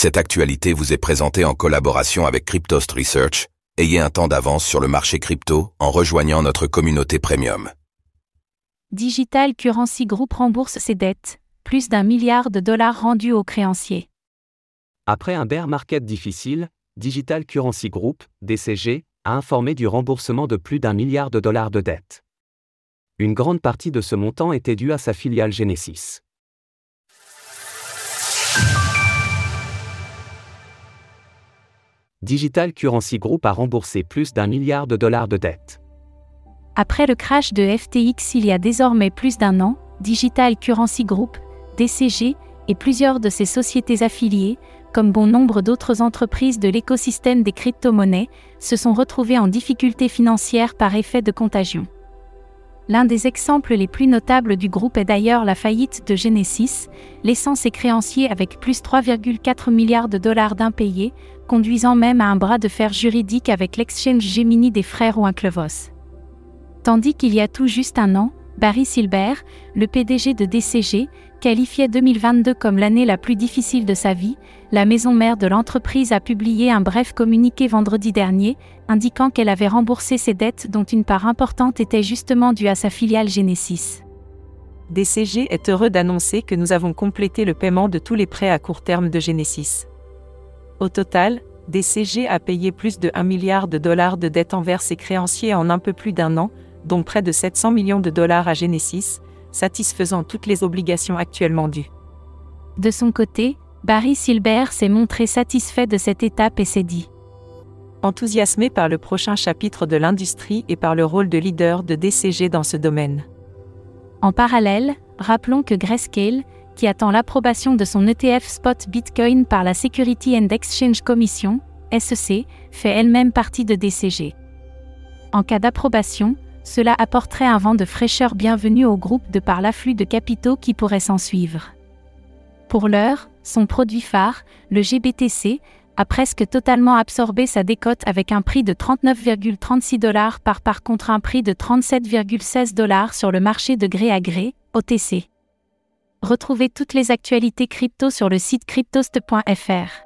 Cette actualité vous est présentée en collaboration avec Cryptost Research. Ayez un temps d'avance sur le marché crypto en rejoignant notre communauté premium. Digital Currency Group rembourse ses dettes, plus d'un milliard de dollars rendus aux créanciers. Après un bear market difficile, Digital Currency Group, DCG, a informé du remboursement de plus d'un milliard de dollars de dettes. Une grande partie de ce montant était due à sa filiale Genesis. Digital Currency Group a remboursé plus d'un milliard de dollars de dettes. Après le crash de FTX il y a désormais plus d'un an, Digital Currency Group, DCG, et plusieurs de ses sociétés affiliées, comme bon nombre d'autres entreprises de l'écosystème des crypto-monnaies, se sont retrouvées en difficulté financière par effet de contagion. L'un des exemples les plus notables du groupe est d'ailleurs la faillite de Genesis, laissant ses créanciers avec plus 3,4 milliards de dollars d'impayés, conduisant même à un bras de fer juridique avec l'exchange Gemini des frères Winklevoss. Tandis qu'il y a tout juste un an, Barry Silbert, le PDG de DCG, qualifiait 2022 comme l'année la plus difficile de sa vie, la maison mère de l'entreprise a publié un bref communiqué vendredi dernier, indiquant qu'elle avait remboursé ses dettes dont une part importante était justement due à sa filiale Genesis. DCG est heureux d'annoncer que nous avons complété le paiement de tous les prêts à court terme de Genesis. Au total, DCG a payé plus de 1 milliard de dollars de dettes envers ses créanciers en un peu plus d'un an, dont près de 700 millions de dollars à Genesis, satisfaisant toutes les obligations actuellement dues. De son côté, Barry Silbert s'est montré satisfait de cette étape et s'est dit Enthousiasmé par le prochain chapitre de l'industrie et par le rôle de leader de DCG dans ce domaine. En parallèle, rappelons que Grayscale, qui attend l'approbation de son ETF spot Bitcoin par la Security and Exchange Commission, SEC, fait elle-même partie de DCG. En cas d'approbation, cela apporterait un vent de fraîcheur bienvenu au groupe de par l'afflux de capitaux qui pourrait s'en suivre. Pour l'heure, son produit phare, le GBTC, a presque totalement absorbé sa décote avec un prix de 39,36 dollars par contre un prix de 37,16 dollars sur le marché de gré à gré, OTC. Retrouvez toutes les actualités crypto sur le site cryptost.fr.